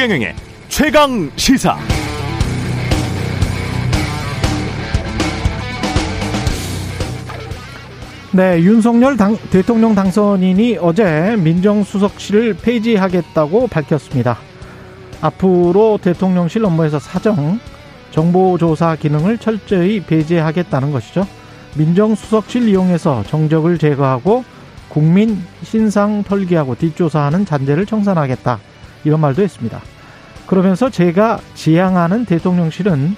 최경영의 최강 시사. 네, 윤석열 당, 대통령 당선인이 어제 민정수석실을 폐지하겠다고 밝혔습니다. 앞으로 대통령실 업무에서 사정, 정보조사 기능을 철저히 배제하겠다는 것이죠. 민정수석실 이용해서 정적을 제거하고 국민 신상 털기하고 뒷조사하는 잔재를 청산하겠다. 이런 말도 했습니다. 그러면서 제가 지향하는 대통령실은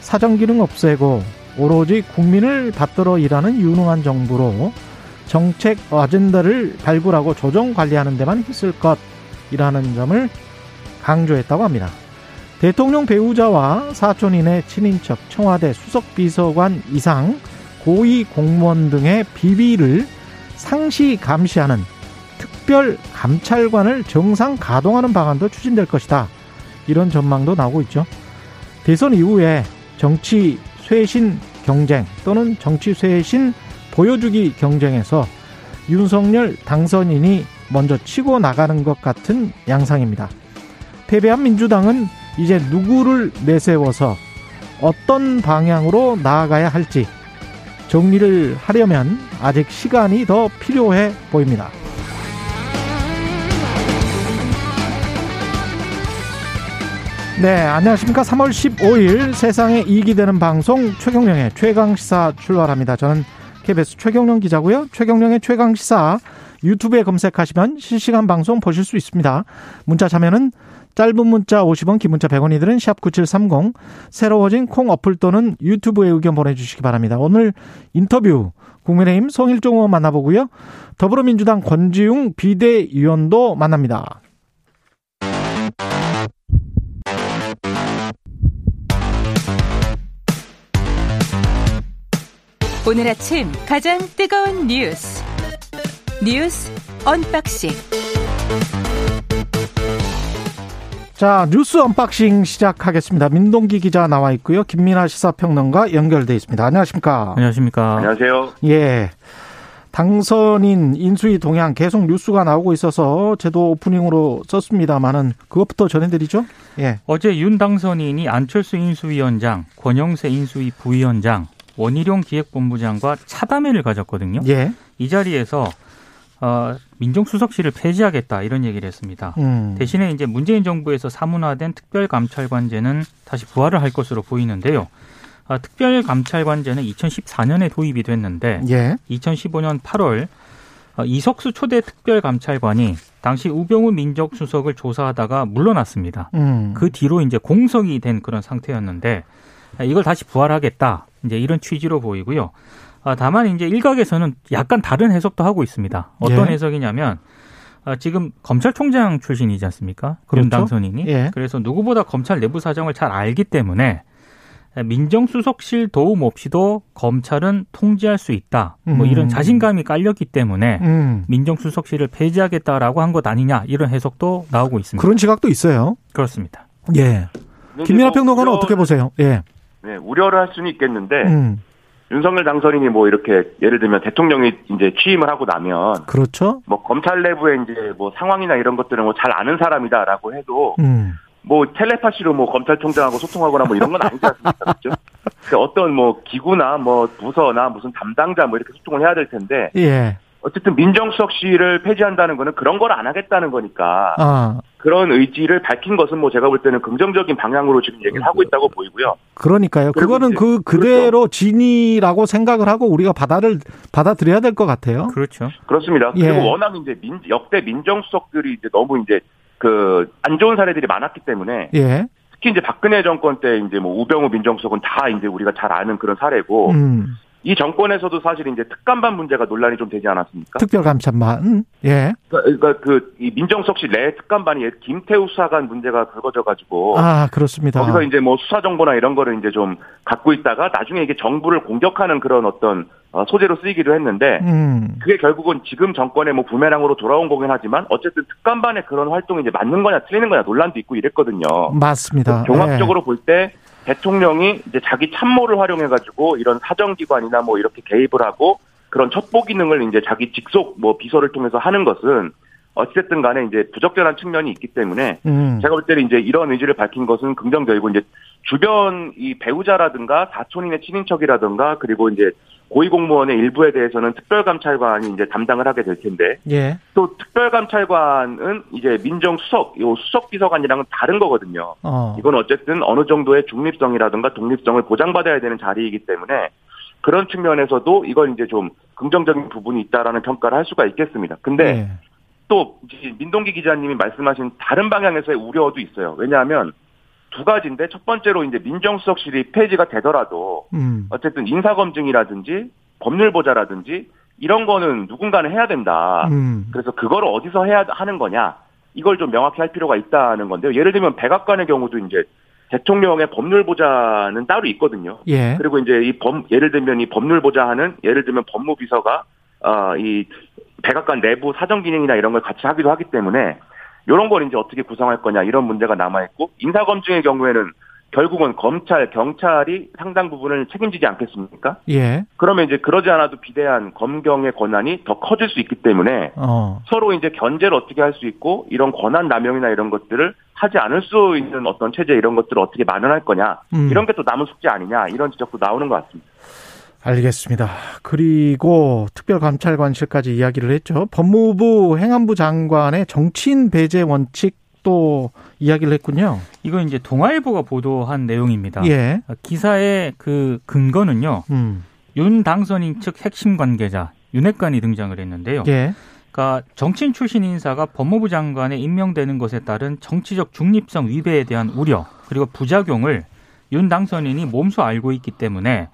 사정 기능 없애고 오로지 국민을 받들어 일하는 유능한 정부로 정책 아젠다를 발굴하고 조정 관리하는 데만 힘쓸 것이라는 점을 강조했다고 합니다. 대통령 배우자와 사촌인의 친인척, 청와대 수석비서관 이상 고위 공무원 등의 비비를 상시 감시하는 특별 감찰관을 정상 가동하는 방안도 추진될 것이다. 이런 전망도 나오고 있죠. 대선 이후에 정치 쇄신 경쟁 또는 정치 쇄신 보여주기 경쟁에서 윤석열 당선인이 먼저 치고 나가는 것 같은 양상입니다. 패배한 민주당은 이제 누구를 내세워서 어떤 방향으로 나아가야 할지 정리를 하려면 아직 시간이 더 필요해 보입니다. 네, 안녕하십니까. 3월 15일 세상에 이익이 되는 방송 최경령의 최강시사 출발합니다. 저는 KBS 최경령 기자고요. 최경령의 최강시사 유튜브에 검색하시면 실시간 방송 보실 수 있습니다. 문자 참여는 짧은 문자 50원, 긴 문자 100원이들은 샵9730 새로워진 콩 어플 또는 유튜브에 의견 보내주시기 바랍니다. 오늘 인터뷰 국민의힘 성일종 의원 만나보고요. 더불어민주당 권지웅 비대위원도 만납니다. 오늘 아침 가장 뜨거운 뉴스 뉴스 unboxing 자 뉴스 unboxing 시작하겠습니다. 민동기 기자 나와 있고요. 김민아 시사평론가 연결돼 있습니다. 안녕하십니까? 안녕하십니까? 안녕하세요. 예. 당선인 인수위 동향 계속 뉴스가 나오고 있어서 저도 오프닝으로 썼습니다만은 그것부터 전해드리죠. 예. 어제 윤 당선인이 안철수 인수위원장, 권영세 인수위 부위원장, 원희룡 기획본부장과 차담회를 가졌거든요. 예. 이 자리에서 어, 민정수석실을 폐지하겠다 이런 얘기를 했습니다. 음. 대신에 이제 문재인 정부에서 사문화된 특별감찰관제는 다시 부활을 할 것으로 보이는데요. 아, 특별감찰관제는 2014년에 도입이 됐는데 예. 2015년 8월 어, 이석수 초대 특별감찰관이 당시 우병우 민정수석을 조사하다가 물러났습니다. 음. 그 뒤로 이제 공석이 된 그런 상태였는데 이걸 다시 부활하겠다. 이제 이런 취지로 보이고요. 아, 다만 이제 일각에서는 약간 다른 해석도 하고 있습니다. 어떤 예. 해석이냐면 아, 지금 검찰총장 출신이지 않습니까? 그렇죠. 윤 당선인이. 예. 그래서 누구보다 검찰 내부 사정을 잘 알기 때문에 민정수석실 도움 없이도 검찰은 통제할 수 있다. 뭐 음. 이런 자신감이 깔렸기 때문에 음. 민정수석실을 폐지하겠다라고 한 것 아니냐 이런 해석도 나오고 있습니다. 그런 시각도 있어요. 그렇습니다. 예. 뭐 평론가는 어떻게 보세요? 예. 네, 우려를 할 수는 있겠는데 음. 윤석열 당선인이 뭐 이렇게 예를 들면 대통령이 이제 취임을 하고 나면 그렇죠. 뭐 검찰 내부의 이제 뭐 상황이나 이런 것들은 뭐 잘 아는 사람이다라고 해도 음. 뭐 텔레파시로 뭐 검찰총장하고 소통하거나 뭐 이런 건 아니지 않습니까? 그렇죠? 그러니까 어떤 뭐 기구나 뭐 부서나 무슨 담당자 뭐 이렇게 소통을 해야 될 텐데 예. 어쨌든 민정수석실을 폐지한다는 거는 그런 걸 안 하겠다는 거니까 아, 그런 의지를 밝힌 것은 뭐 제가 볼 때는 긍정적인 방향으로 지금 얘기를 하고 있다고 보이고요. 그러니까요. 그거는 그 그대로 진이라고 생각을 하고 우리가 받아를 받아들여야 될 것 같아요. 그렇죠. 그렇습니다. 예. 그리고 워낙 이제 민, 역대 민정수석들이 이제 너무 이제 그 안 좋은 사례들이 많았기 때문에 예. 특히 이제 박근혜 정권 때 이제 뭐 우병우 민정수석은 다 이제 우리가 잘 아는 그런 사례고 음. 이 정권에서도 사실 이제 특감반 문제가 논란이 좀 되지 않았습니까? 특별감찰만. 예. 그러니까 그이 민정수석실 내 특감반이 김태우 수사관 문제가 불거져 가지고 아, 그렇습니다. 거기서 이제 뭐 수사 정보나 이런 거를 이제 좀 갖고 있다가 나중에 이게 정부를 공격하는 그런 어떤 어, 소재로 쓰이기도 했는데 음. 그게 결국은 지금 정권의 뭐 부메랑으로 돌아온 거긴 하지만 어쨌든 특감반의 그런 활동이 이제 맞는 거냐 틀리는 거냐 논란도 있고 이랬거든요. 맞습니다. 종합적으로 볼때 대통령이 이제 자기 참모를 활용해 가지고 이런 사정기관이나 뭐 이렇게 개입을 하고 그런 첩보 기능을 이제 자기 직속 뭐 비서를 통해서 하는 것은 어쨌든 간에 이제 부적절한 측면이 있기 때문에 음. 제가 볼 때는 이제 이런 의지를 밝힌 것은 긍정적이고 이제 주변 이 배우자라든가 사촌인의 친인척이라든가 그리고 이제 고위공무원의 일부에 대해서는 특별감찰관이 이제 담당을 하게 될 텐데 예. 또 특별감찰관은 이제 민정수석, 요 수석 비서관이랑은 다른 거거든요. 어. 이건 어쨌든 어느 정도의 중립성이라든가 독립성을 보장받아야 되는 자리이기 때문에 그런 측면에서도 이건 이제 좀 긍정적인 부분이 있다라는 평가를 할 수가 있겠습니다. 근데 예. 또 이제 민동기 기자님이 말씀하신 다른 방향에서의 우려도 있어요. 왜냐하면 두 가지인데 첫 번째로 이제 민정수석실이 폐지가 되더라도 음. 어쨌든 인사검증이라든지 법률보좌라든지 이런 거는 누군가는 해야 된다. 음. 그래서 그걸 어디서 해야 하는 거냐 이걸 좀 명확히 할 필요가 있다는 건데요. 예를 들면 백악관의 경우도 이제 대통령의 법률 보좌는 따로 있거든요. 예. 그리고 이제 이 법, 예를 들면 이 법률 보좌하는 예를 들면 법무비서가 어 이 백악관 내부 사정 기능이나 이런 걸 같이 하기도 하기 때문에 이런 걸 이제 어떻게 구성할 거냐 이런 문제가 남아 있고 인사 검증의 경우에는 결국은 검찰 경찰이 상당 부분을 책임지지 않겠습니까? 예. 그러면 이제 그러지 않아도 비대한 검경의 권한이 더 커질 수 있기 때문에 어. 서로 이제 견제를 어떻게 할 수 있고 이런 권한 남용이나 이런 것들을 하지 않을 수 있는 어떤 체제 이런 것들을 어떻게 마련할 거냐 음. 이런 게 또 남은 숙제 아니냐 이런 지적도 나오는 것 같습니다. 알겠습니다. 그리고 특별감찰관실까지 이야기를 했죠. 법무부 행안부 장관의 정치인 배제 원칙 또 이야기를 했군요. 이거 이제 동아일보가 보도한 내용입니다. 예. 기사의 그 근거는요. 음. 윤 당선인 측 핵심 관계자 윤핵관이 등장을 했는데요. 예. 그러니까 정치인 출신 인사가 법무부 장관에 임명되는 것에 따른 정치적 중립성 위배에 대한 우려 그리고 부작용을 윤 당선인이 몸소 알고 있기 때문에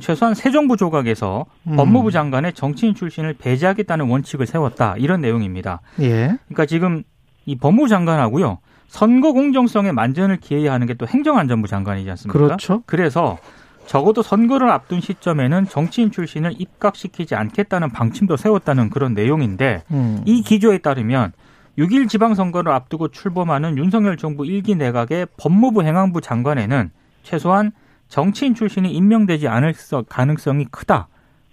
최소한 새 정부 조각에서 음. 법무부 장관의 정치인 출신을 배제하겠다는 원칙을 세웠다 이런 내용입니다. 예. 그러니까 지금 이 법무부 장관하고요 선거 공정성에 만전을 기해야 하는 게 또 행정안전부 장관이지 않습니까? 그렇죠. 그래서 적어도 선거를 앞둔 시점에는 정치인 출신을 입각시키지 않겠다는 방침도 세웠다는 그런 내용인데 음. 이 기조에 따르면 6일 지방선거를 앞두고 출범하는 윤석열 정부 일기 내각의 법무부 행안부 장관에는 최소한 정치인 출신이 임명되지 않을 서- 가능성이 크다.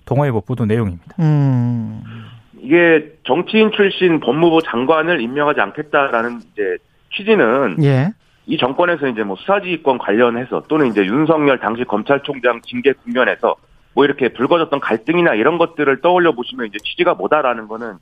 동아일보 보도 내용입니다. 음. 이게 정치인 출신 법무부 장관을 임명하지 않겠다라는 이제 취지는 예. 이 정권에서 이제 뭐 수사지휘권 관련해서 또는 이제 윤석열 당시 검찰총장 징계 국면에서 뭐 이렇게 불거졌던 갈등이나 이런 것들을 떠올려 보시면 이해를 취지가 뭐다라는 거는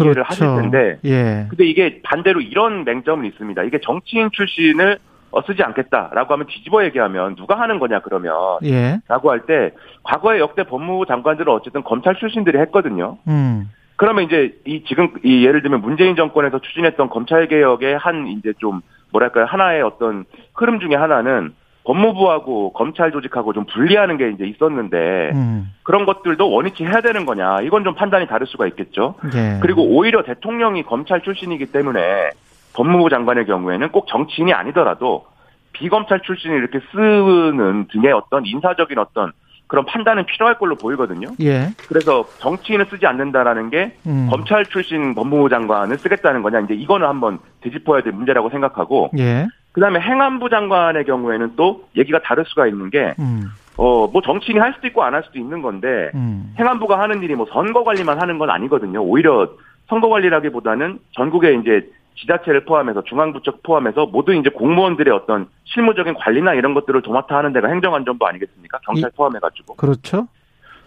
이해를 하실 그렇죠. 텐데 예. 근데 이게 반대로 이런 맹점은 있습니다. 이게 정치인 출신을 어, 쓰지 않겠다라고 하면 뒤집어 얘기하면 누가 하는 거냐 그러면 예. 라고 할 때 과거에 역대 법무부 장관들은 어쨌든 검찰 출신들이 했거든요. 음. 그러면 이제 이 지금 이 예를 들면 문재인 정권에서 추진했던 검찰 개혁의 한 이제 좀 뭐랄까요 하나의 어떤 흐름 중에 하나는 법무부하고 검찰 조직하고 좀 분리하는 게 이제 있었는데 음. 그런 것들도 원위치 해야 되는 거냐 이건 좀 판단이 다를 수가 있겠죠. 예. 그리고 오히려 대통령이 검찰 출신이기 때문에 법무부 장관의 경우에는 꼭 정치인이 아니더라도 비검찰 출신을 이렇게 쓰는 등의 어떤 인사적인 어떤 그런 판단은 필요할 걸로 보이거든요. 예. 그래서 정치인을 쓰지 않는다라는 게 음. 검찰 출신 법무부 장관을 쓰겠다는 거냐 이제 이거는 한번 되짚어야 될 문제라고 생각하고 예. 그다음에 행안부 장관의 경우에는 또 얘기가 다를 수가 있는 게 음. 어 뭐 정치인이 할 수도 있고 안 할 수도 있는 건데 음. 행안부가 하는 일이 뭐 선거 관리만 하는 건 아니거든요. 오히려 선거 관리라기보다는 전국의 이제 지자체를 포함해서 중앙부처 포함해서 모든 이제 공무원들의 어떤 실무적인 관리나 이런 것들을 도맡아 하는 데가 행정안전부 아니겠습니까? 경찰 포함해가지고. 그렇죠.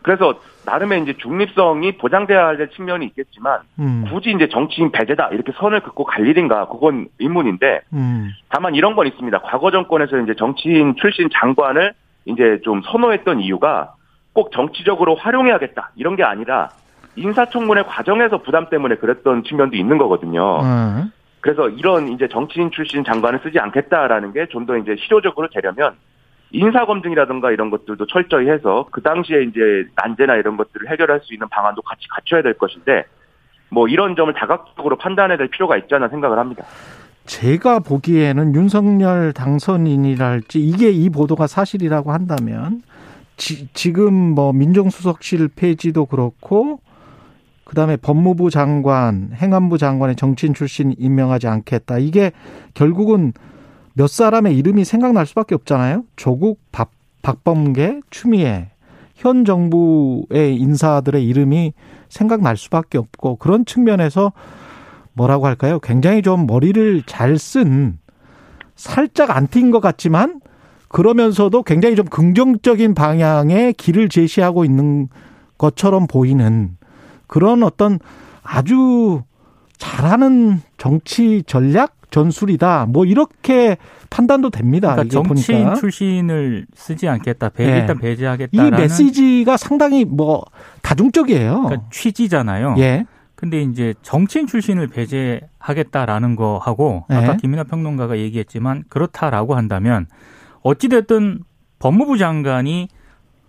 그래서 나름의 이제 중립성이 보장돼야 할 측면이 있겠지만 음. 굳이 이제 정치인 배제다 이렇게 선을 긋고 갈 일인가 그건 의문인데 음. 다만 이런 건 있습니다. 과거 정권에서 이제 정치인 출신 장관을 이제 좀 선호했던 이유가 꼭 정치적으로 활용해야겠다 이런 게 아니라 인사청문회 과정에서 부담 때문에 그랬던 측면도 있는 거거든요. 어. 그래서 이런 이제 정치인 출신 장관을 쓰지 않겠다라는 게 좀 더 이제 실효적으로 되려면 인사 검증이라든가 이런 것들도 철저히 해서 그 당시에 이제 난제나 이런 것들을 해결할 수 있는 방안도 같이 갖춰야 될 것인데 뭐 이런 점을 다각적으로 판단해야 될 필요가 있지 않나 생각을 합니다. 제가 보기에는 윤석열 당선인이랄지 이게 이 보도가 사실이라고 한다면 지, 지금 뭐 민정수석실 폐지도 그렇고 그다음에 법무부 장관, 행안부 장관의 정치인 출신 임명하지 않겠다. 이게 결국은 몇 사람의 이름이 생각날 수밖에 없잖아요. 조국, 박, 박범계, 추미애 현 정부의 인사들의 이름이 생각날 수밖에 없고 그런 측면에서 뭐라고 할까요? 굉장히 좀 머리를 잘 쓴 살짝 안 튄 것 같지만 그러면서도 굉장히 좀 긍정적인 방향의 길을 제시하고 있는 것처럼 보이는 그런 어떤 아주 잘하는 정치 전략 전술이다. 뭐 이렇게 판단도 됩니다. 그러니까 정치인 보니까. 출신을 쓰지 않겠다. 배, 네. 일단 배제하겠다라는 이 메시지가 상당히 뭐 다중적이에요. 그러니까 취지잖아요. 예. 근데 이제 정치인 출신을 배제하겠다라는 거 하고 네. 아까 김민하 평론가가 얘기했지만 그렇다라고 한다면 어찌 됐든 법무부 장관이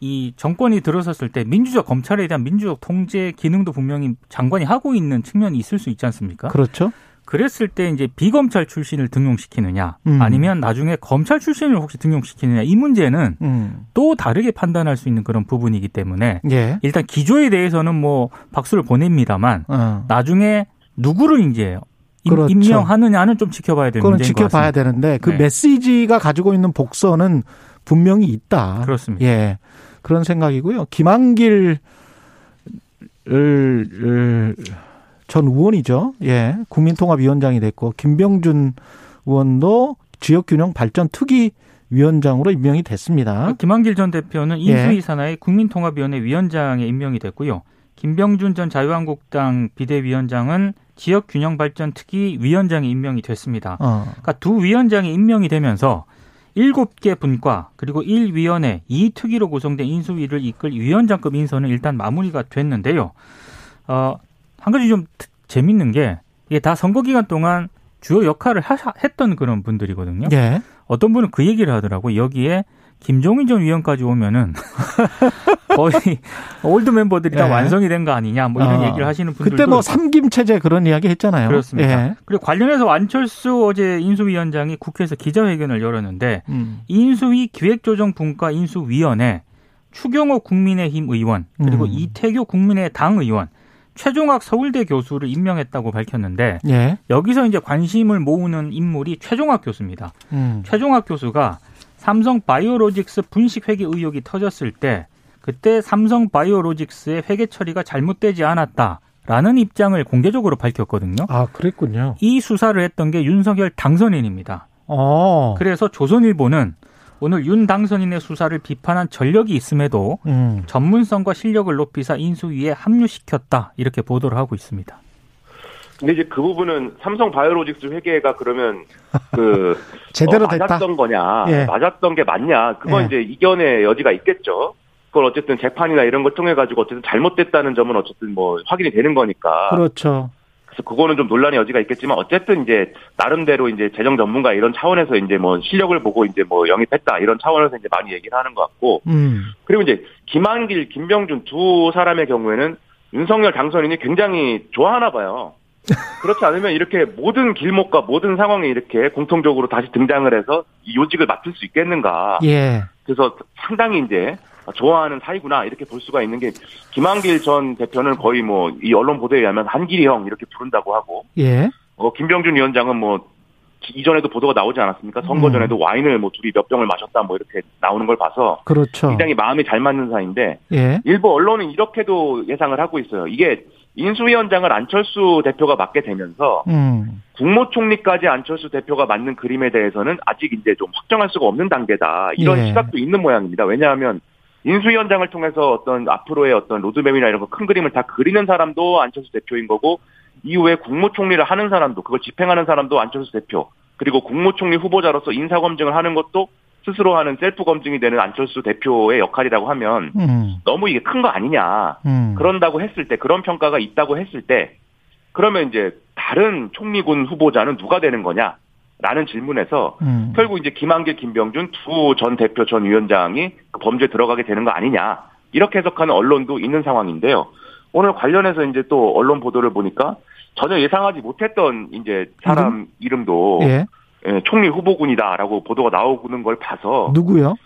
이 정권이 들어섰을 때 민주적 검찰에 대한 민주적 통제 기능도 분명히 장관이 하고 있는 측면이 있을 수 있지 않습니까? 그렇죠. 그랬을 때 이제 비검찰 출신을 등용시키느냐 음. 아니면 나중에 검찰 출신을 혹시 등용시키느냐 이 문제는 음. 또 다르게 판단할 수 있는 그런 부분이기 때문에 예. 일단 기조에 대해서는 뭐 박수를 보냅니다만 어. 나중에 누구를 이제 임- 그렇죠. 임명하느냐는 좀 지켜봐야 될 그건 문제인 것 지켜봐야. 되는데 그 네. 메시지가 가지고 있는 복선은 분명히 있다. 그렇습니다. 예. 그런 생각이고요. 김한길 전 의원이죠. 예. 국민통합위원장이 됐고 김병준 의원도 지역균형 발전 특위 위원장으로 임명이 됐습니다. 김한길 전 대표는 예. 인수위 산하의 국민통합위원회 위원장에 임명이 됐고요. 김병준 전 자유한국당 비대위원장은 지역균형발전특위 위원장에 임명이 됐습니다. 어. 그러니까 두 위원장이 임명이 되면서 일곱 개 분과 그리고 1위원회 2특위로 구성된 인수위를 이끌 위원장급 인선은 일단 마무리가 됐는데요. 어, 한 가지 좀 특- 재밌는 게 이게 다 선거 기간 동안 주요 역할을 하, 했던 그런 분들이거든요. 예. 어떤 분은 그 얘기를 하더라고. 여기에 김종인 전 위원까지 오면은 거의 old 멤버들이 다 예. 완성이 된 거 아니냐 뭐 이런 어. 얘기를 하시는 분들도 그때 뭐. 삼김 체제 그런 이야기 했잖아요. 그렇습니다. 예. 그리고 관련해서 안철수 어제 인수위원장이 국회에서 기자회견을 열었는데 음. 인수위 기획조정분과 인수위원에 추경호 국민의힘 의원 그리고 음. 이태규 국민의당 의원 최종학 서울대 교수를 임명했다고 밝혔는데 예. 여기서 이제 관심을 모으는 인물이 최종학 교수입니다. 음. 최종학 교수가 삼성 바이오로직스 분식 회계 의혹이 터졌을 때 그때 삼성 바이오로직스의 회계 처리가 잘못되지 않았다 라는 입장을 공개적으로 밝혔거든요. 아, 그랬군요. 이 수사를 했던 게 윤석열 당선인입니다. 어. 그래서 조선일보는 오늘 윤 당선인의 수사를 비판한 전력이 있음에도 음. 전문성과 실력을 높이사 인수위에 합류시켰다 이렇게 보도를 하고 있습니다. 근데 이제 그 부분은 삼성 바이오로직스 회계가 그러면 그 제대로 어, 됐다. 맞았던 거냐, 예. 맞았던 게 맞냐, 그건 예. 이제 이견의 여지가 있겠죠. 그걸 어쨌든 재판이나 이런 걸 통해 가지고 어쨌든 잘못됐다는 점은 어쨌든 뭐 확인이 되는 거니까. 그렇죠. 그래서 그거는 좀 논란의 여지가 있겠지만 어쨌든 이제 나름대로 이제 재정 전문가 이런 차원에서 이제 뭐 실력을 보고 이제 뭐 영입했다 이런 차원에서 이제 많이 얘기를 하는 것 같고 음. 그리고 이제 김한길, 김병준 두 사람의 경우에는 윤석열 당선인이 굉장히 좋아하나 봐요. 그렇지 않으면 이렇게 모든 길목과 모든 상황에 이렇게 공통적으로 다시 등장을 해서 이 요직을 맡을 수 있겠는가. 예. 그래서 상당히 이제 좋아하는 사이구나 이렇게 볼 수가 있는 게 김한길 전 대표는 거의 뭐 이 언론 보도에 의하면 한길이 형 이렇게 부른다고 하고 예. 어 김병준 위원장은 뭐 이전에도 보도가 나오지 않았습니까? 선거 음. 전에도 와인을 뭐 둘이 몇 병을 마셨다 뭐 이렇게 나오는 걸 봐서 그렇죠. 굉장히 마음이 잘 맞는 사이인데 예. 일부 언론은 이렇게도 예상을 하고 있어요. 이게 인수위원장을 안철수 대표가 맡게 되면서 음. 국무총리까지 안철수 대표가 맡는 그림에 대해서는 아직 이제 좀 확정할 수가 없는 단계다. 이런 예. 시각도 있는 모양입니다. 왜냐하면 인수위원장을 통해서 어떤 앞으로의 어떤 로드맵이나 이런 거큰 그림을 다 그리는 사람도 안철수 대표인 거고 이후에 국무총리를 하는 사람도 그걸 집행하는 사람도 안철수 대표 그리고 국무총리 후보자로서 인사검증을 하는 것도 스스로 하는 셀프 검증이 되는 안철수 대표의 역할이라고 하면 음. 너무 이게 큰 거 아니냐. 음. 그런다고 했을 때 그런 평가가 있다고 했을 때 그러면 이제 다른 총리군 후보자는 누가 되는 거냐 라는 질문에서 음. 결국 이제 김한길, 김병준 두 전 대표 전 위원장이 그 범죄에 들어가게 되는 거 아니냐 이렇게 해석하는 언론도 있는 상황인데요. 오늘 관련해서 이제 또 언론 보도를 보니까 전혀 예상하지 못했던 이제 사람 이름도 예. 예, 총리 후보군이다라고 보도가 나오는 걸 봐서 누구요?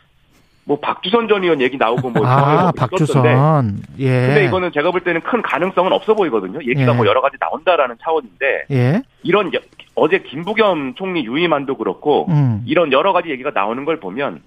뭐 박주선 전 의원 얘기 나오고 뭐 아, 있었던데 박주선. 예. 근데 이거는 제가 볼 때는 큰 가능성은 없어 보이거든요. 얘기가 예. 뭐 여러 가지 나온다라는 차원인데 예. 이런 여- 어제 김부겸 총리 유임안도 그렇고 음. 이런 여러 가지 얘기가 나오는 걸 보면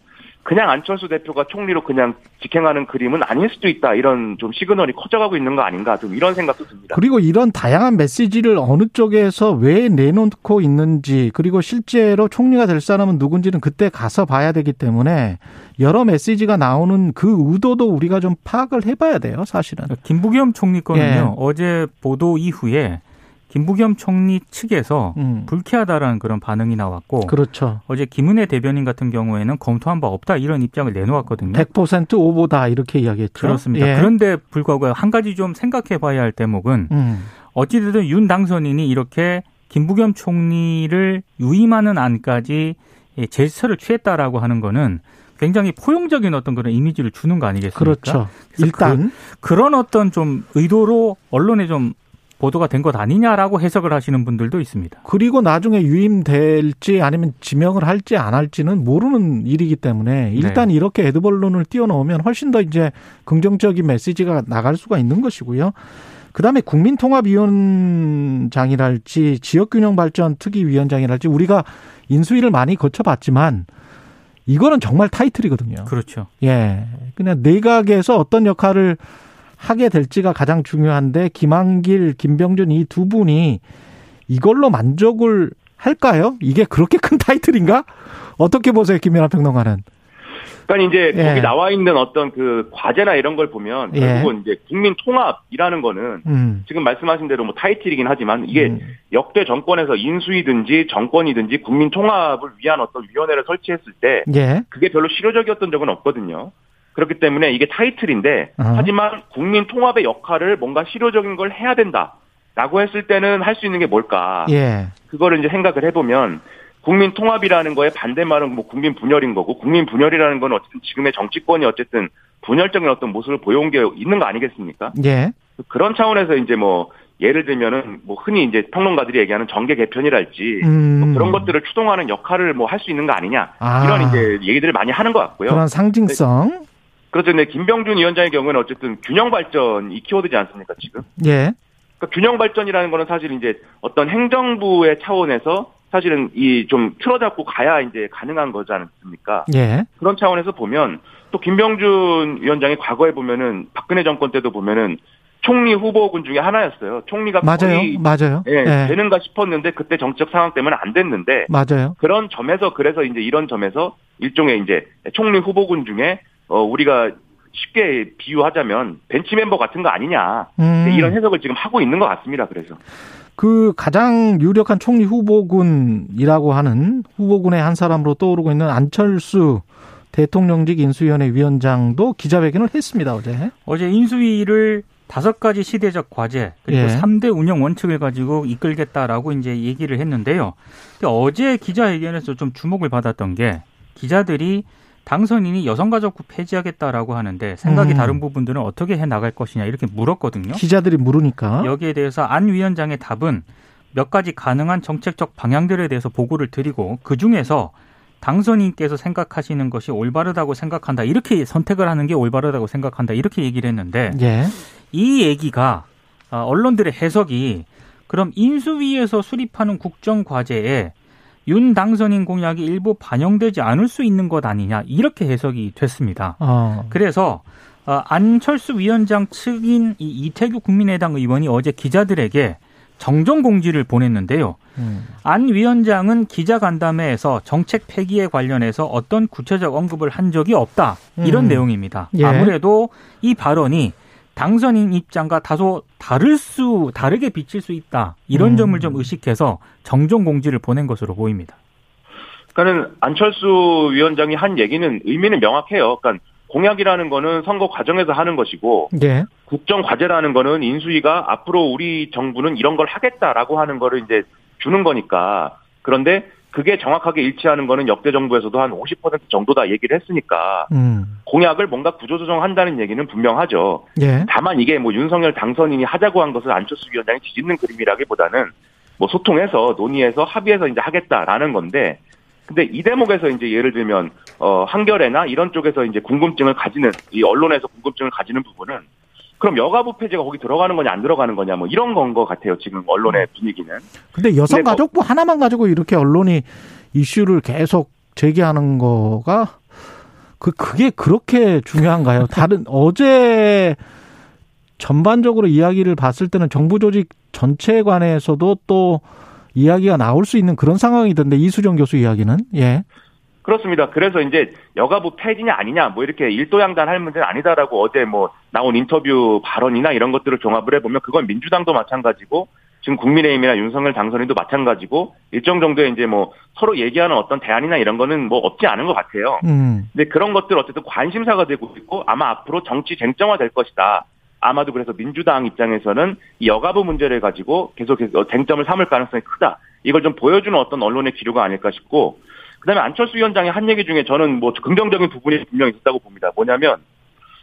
그냥 안철수 대표가 총리로 그냥 직행하는 그림은 아닐 수도 있다. 이런 좀 시그널이 커져가고 있는 거 아닌가. 좀 이런 생각도 듭니다. 그리고 이런 다양한 메시지를 어느 쪽에서 왜 내놓고 있는지 그리고 실제로 총리가 될 사람은 누군지는 그때 가서 봐야 되기 때문에 여러 메시지가 나오는 그 의도도 우리가 좀 파악을 해봐야 돼요. 사실은. 김부겸 총리 거는요. 예. 어제 보도 이후에 김부겸 총리 측에서 음. 불쾌하다라는 그런 반응이 나왔고 그렇죠. 어제 김은혜 대변인 같은 경우에는 검토한 바 없다 이런 입장을 내놓았거든요. 100% 오보다 이렇게 이야기했죠. 그렇습니다. 예. 그런데 불구하고 한 가지 좀 생각해 봐야 할 대목은 음. 어찌됐든 윤 당선인이 이렇게 김부겸 총리를 유임하는 안까지 예, 제스처를 취했다라고 하는 거는 굉장히 포용적인 어떤 그런 이미지를 주는 거 아니겠습니까? 그렇죠. 그래서 일단 그 런 어떤 좀 의도로 언론에 좀 보도가 된 것 아니냐라고 해석을 하시는 분들도 있습니다. 그리고 나중에 유임될지 아니면 지명을 할지 안 할지는 모르는 일이기 때문에 일단 네. 이렇게 에드벌론을 띄워놓으면 훨씬 더 이제 긍정적인 메시지가 나갈 수가 있는 것이고요. 그다음에 국민통합위원장이랄지 지역균형발전 특위위원장이랄지 우리가 인수위를 많이 거쳐봤지만 이거는 정말 타이틀이거든요. 그렇죠. 예. 그냥 내각에서 어떤 역할을 하게 될지가 가장 중요한데 김한길, 김병준 이 두 분이 이걸로 만족을 할까요? 이게 그렇게 큰 타이틀인가? 어떻게 보세요, 김연아 평론가는? 그러니까 이제 예. 거기 나와 있는 어떤 그 과제나 이런 걸 보면 예. 결국은 이제 국민 통합이라는 거는 음. 지금 말씀하신 대로 뭐 타이틀이긴 하지만 이게 음. 역대 정권에서 인수위든지 정권이든지 국민 통합을 위한 어떤 위원회를 설치했을 때 예. 그게 별로 실효적이었던 적은 없거든요. 그렇기 때문에 이게 타이틀인데 어허. 하지만 국민 통합의 역할을 뭔가 실효적인 걸 해야 된다라고 했을 때는 할 수 있는 게 뭘까? 예. 그거를 이제 생각을 해보면 국민 통합이라는 거에 반대말은 뭐 국민 분열인 거고 국민 분열이라는 건 어쨌든 지금의 정치권이 어쨌든 분열적인 어떤 모습을 보여온 게 있는 거 아니겠습니까? 예. 그런 차원에서 이제 뭐 예를 들면은 뭐 흔히 이제 평론가들이 얘기하는 정계 개편이랄지 음. 뭐 그런 것들을 추동하는 역할을 뭐 할 수 있는 거 아니냐 아. 이런 이제 얘기들을 많이 하는 것 같고요. 그런 상징성. 그렇죠. 근데 김병준 위원장의 경우는 어쨌든 균형 발전 이 키워드지 않습니까 지금? 예. 그러니까 균형 발전이라는 거는 사실 이제 어떤 행정부의 차원에서 사실은 이 좀 틀어잡고 가야 이제 가능한 거지 않습니까? 예. 그런 차원에서 보면 또 김병준 위원장이 과거에 보면은 박근혜 정권 때도 보면은 총리 후보군 중에 하나였어요. 총리가 맞아요. 맞아요. 예, 예. 되는가 싶었는데 그때 정책 상황 때문에 안 됐는데 맞아요. 그런 점에서 그래서 이제 이런 점에서 일종의 이제 총리 후보군 중에 어 우리가 쉽게 비유하자면 벤치 멤버 같은 거 아니냐 음. 이런 해석을 지금 하고 있는 것 같습니다. 그래서 그 가장 유력한 총리 후보군이라고 하는 후보군의 한 사람으로 떠오르고 있는 안철수 대통령직 인수위원회 위원장도 기자회견을 했습니다 어제. 어제 인수위를 다섯 가지 시대적 과제 그리고 예. 삼 3대 운영 원칙을 가지고 이끌겠다라고 이제 얘기를 했는데요. 근데 어제 기자회견에서 좀 주목을 받았던 게 기자들이 당선인이 여성가족부 폐지하겠다라고 하는데 생각이 음. 다른 부분들은 어떻게 해 나갈 것이냐 이렇게 물었거든요. 기자들이 물으니까. 여기에 대해서 안 위원장의 답은 몇 가지 가능한 정책적 방향들에 대해서 보고를 드리고 그 중에서 당선인께서 생각하시는 것이 올바르다고 생각한다 이렇게 선택을 하는 게 올바르다고 생각한다 이렇게 얘기를 했는데 예. 이 얘기가 아, 언론들의 해석이 그럼 인수위에서 수립하는 국정 과제에 윤 당선인 공약이 일부 반영되지 않을 수 있는 것 아니냐 이렇게 해석이 됐습니다. 어. 그래서 어, 안철수 위원장 측인 이 이태규 국민의당 의원이 어제 기자들에게 정정 공지를 보냈는데요. 음. 안 위원장은 기자 간담회에서 정책 폐기에 관련해서 어떤 구체적 언급을 한 적이 없다. 이런 음. 내용입니다. 예. 아무래도 이 발언이 당선인 입장과 다소 다를 수 다르게 비칠 수 있다. 이런 음. 점을 좀 의식해서 정정 공지를 보낸 것으로 보입니다. 그러니까는 안철수 위원장이 한 얘기는 의미는 명확해요. 그러니까 공약이라는 거는 선거 과정에서 하는 것이고 예. 국정 과제라는 거는 인수위가 앞으로 우리 정부는 이런 걸 하겠다라고 하는 거를 이제 주는 거니까 그런데 그게 정확하게 일치하는 거는 역대 정부에서도 한 50% 정도다 얘기를 했으니까 음. 공약을 뭔가 구조조정한다는 얘기는 분명하죠. 예. 다만 이게 뭐 윤석열 당선인이 하자고 한 것을 안철수 위원장이 뒤집는 그림이라기보다는 뭐 소통해서 논의해서 합의해서 이제 하겠다라는 건데 근데 이 대목에서 이제 예를 들면 어 한겨레나 이런 쪽에서 이제 궁금증을 가지는 이 언론에서 궁금증을 가지는 부분은 그럼 여가부 폐지가 거기 들어가는 거냐 안 들어가는 거냐 뭐 이런 건 것 같아요 지금 언론의 분위기는 근데 근데 뭐- 여성가족부 하나만 가지고 이렇게 언론이 이슈를 계속 제기하는 거가 그 그게 그렇게 중요한가요? 다른 어제 전반적으로 이야기를 봤을 때는 정부 조직 전체에 관해서도 또 이야기가 나올 수 있는 그런 상황이던데 이수정 교수 이야기는 예. 그렇습니다. 그래서 이제 여가부 폐지냐 아니냐 뭐 이렇게 일도양단 할 문제는 아니다라고 어제 뭐 나온 인터뷰 발언이나 이런 것들을 종합을 해보면 그건 민주당도 마찬가지고 지금 국민의힘이나 윤석열 당선인도 마찬가지고 일정 정도의 이제 뭐 서로 얘기하는 어떤 대안이나 이런 거는 뭐 없지 않은 것 같아요. 음. 근데 그런 것들 어쨌든 관심사가 되고 있고 아마 앞으로 정치 쟁점화 될 것이다. 아마도 그래서 민주당 입장에서는 이 여가부 문제를 가지고 계속 쟁점을 삼을 가능성이 크다. 이걸 좀 보여주는 어떤 언론의 기류가 아닐까 싶고 그다음에 안철수 위원장이 한 얘기 중에 저는 뭐 긍정적인 부분이 분명히 있었다고 봅니다. 뭐냐면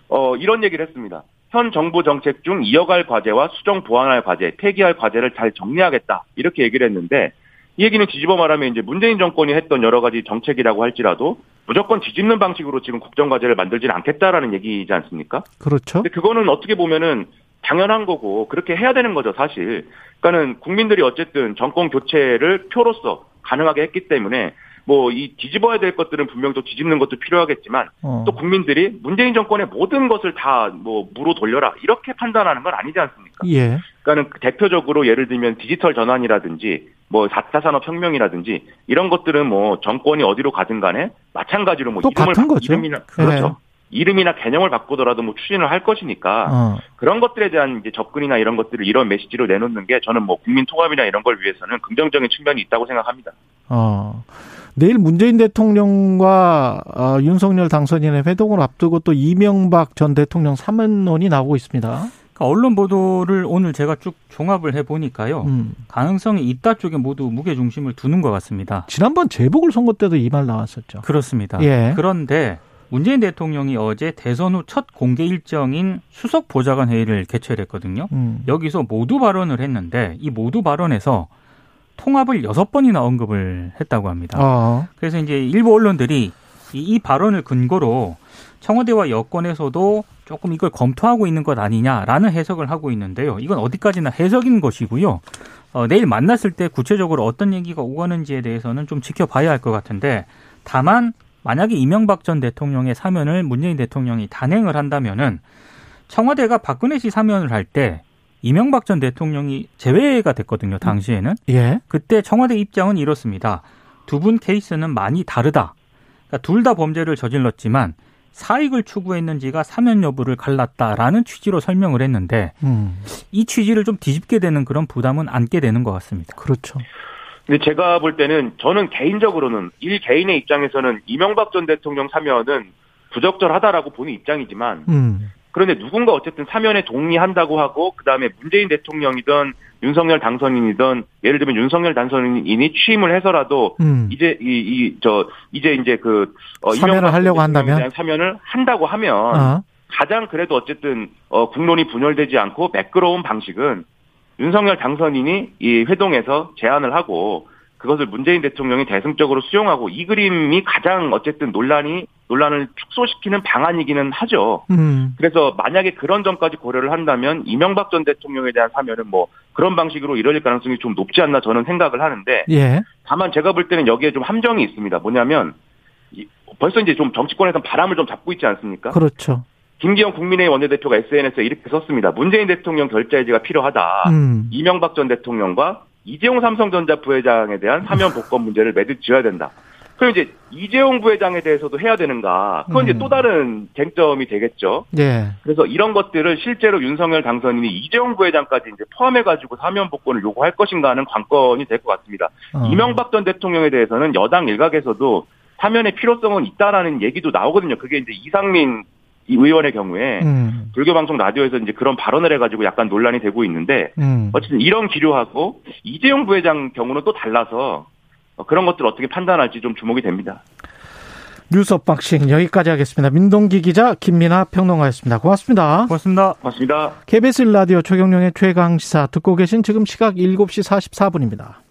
어 이런 얘기를 했습니다. 현 정부 정책 중 이어갈 과제와 수정 보완할 과제, 폐기할 과제를 잘 정리하겠다. 이렇게 얘기를 했는데 이 얘기는 뒤집어 말하면 이제 문재인 정권이 했던 여러 가지 정책이라고 할지라도 무조건 뒤집는 방식으로 지금 국정 과제를 만들지는 않겠다라는 얘기이지 않습니까? 그렇죠. 근데 그거는 어떻게 보면은 당연한 거고 그렇게 해야 되는 거죠, 사실. 그러니까는 국민들이 어쨌든 정권 교체를 표로서 가능하게 했기 때문에 뭐 이 뒤집어야 될 것들은 분명 또 뒤집는 것도 필요하겠지만 어. 또 국민들이 문재인 정권의 모든 것을 다 뭐 무로 돌려라 이렇게 판단하는 건 아니지 않습니까? 예. 그러니까는 대표적으로 예를 들면 디지털 전환이라든지 뭐 4차 산업 혁명이라든지 이런 것들은 뭐 정권이 어디로 가든 간에 마찬가지로 뭐또 이름을 같은 바- 거죠. 이름이나 그렇죠. 이름이나 개념을 바꾸더라도 뭐 추진을 할 것이니까 어. 그런 것들에 대한 이제 접근이나 이런 것들을 이런 메시지로 내놓는 게 저는 뭐 국민 통합이나 이런 걸 위해서는 긍정적인 측면이 있다고 생각합니다. 어. 내일 문재인 대통령과 어, 윤석열 당선인의 회동을 앞두고 또 이명박 전 대통령 사면론이 나오고 있습니다. 그러니까 언론 보도를 오늘 제가 쭉 종합을 해 보니까요. 음. 가능성이 있다 쪽에 모두 무게 중심을 두는 것 같습니다. 지난번 재보궐선거 때도 이 말 나왔었죠. 그렇습니다. 예. 그런데 문재인 대통령이 어제 대선 후 첫 공개 일정인 수석 보좌관 회의를 개최를 했거든요. 음. 여기서 모두 발언을 했는데 이 모두 발언에서 통합을 여섯 번이나 언급을 했다고 합니다. 어. 그래서 이제 일부 언론들이 이, 이 발언을 근거로 청와대와 여권에서도 조금 이걸 검토하고 있는 것 아니냐라는 해석을 하고 있는데요. 이건 어디까지나 해석인 것이고요. 어, 내일 만났을 때 구체적으로 어떤 얘기가 오가는지에 대해서는 좀 지켜봐야 할 것 같은데 다만 만약에 이명박 전 대통령의 사면을 문재인 대통령이 단행을 한다면은 청와대가 박근혜 씨 사면을 할 때 이명박 전 대통령이 제외가 됐거든요. 당시에는. 예. 그때 청와대 입장은 이렇습니다. 두 분 케이스는 많이 다르다. 그러니까 둘 다 범죄를 저질렀지만 사익을 추구했는지가 사면 여부를 갈랐다라는 취지로 설명을 했는데 음. 이 취지를 좀 뒤집게 되는 그런 부담은 안게 되는 것 같습니다. 그렇죠. 근데 제가 볼 때는 저는 개인적으로는 일 개인의 입장에서는 이명박 전 대통령 사면은 부적절하다라고 보는 입장이지만 음. 그런데 누군가 어쨌든 사면에 동의한다고 하고 그다음에 문재인 대통령이든 윤석열 당선인이든 예를 들면 윤석열 당선인이 취임을 해서라도 음. 이제 이 이 저 이제 이제 그 어, 사면을 하려고 한다면? 사면을 한다고 하면 어. 가장 그래도 어쨌든 어 국론이 분열되지 않고 매끄러운 방식은 윤석열 당선인이 이 회동에서 제안을 하고 그것을 문재인 대통령이 대승적으로 수용하고 이 그림이 가장 어쨌든 논란이 논란을 축소시키는 방안이기는 하죠. 음. 그래서 만약에 그런 점까지 고려를 한다면 이명박 전 대통령에 대한 사면은 뭐 그런 방식으로 이뤄질 가능성이 좀 높지 않나 저는 생각을 하는데 예. 다만 제가 볼 때는 여기에 좀 함정이 있습니다. 뭐냐면 이- 벌써 이제 좀 정치권에서 바람을 좀 잡고 있지 않습니까? 그렇죠. 김기현 국민의힘 원내대표가 SNS에 이렇게 썼습니다. 문재인 대통령 결자해지가 필요하다. 음. 이명박 전 대통령과 이재용 삼성전자 부회장에 대한 사면 복권 문제를 매듭 지어야 된다. 그럼 이제 이재용 부회장에 대해서도 해야 되는가? 그건 이제 음. 또 다른 쟁점이 되겠죠. 예. 그래서 이런 것들을 실제로 윤석열 당선인이 이재용 부회장까지 이제 포함해가지고 사면 복권을 요구할 것인가 하는 관건이 될 것 같습니다. 어. 이명박 전 대통령에 대해서는 여당 일각에서도 사면의 필요성은 있다라는 얘기도 나오거든요. 그게 이제 이상민 이 의원의 경우에 음. 불교 방송 라디오에서 이제 그런 발언을 해가지고 약간 논란이 되고 있는데 음. 어쨌든 이런 기류하고 이재용 부회장 경우는 또 달라서 어, 그런 것들 을 어떻게 판단할지 좀 주목이 됩니다. 뉴스 unboxing 여기까지 하겠습니다. 민동기 기자 김민아 평론가였습니다. 고맙습니다. 고맙습니다. 고맙습니다. KBS 라디오 최경영의 최강 시사 듣고 계신 지금 시각 7시 44분입니다.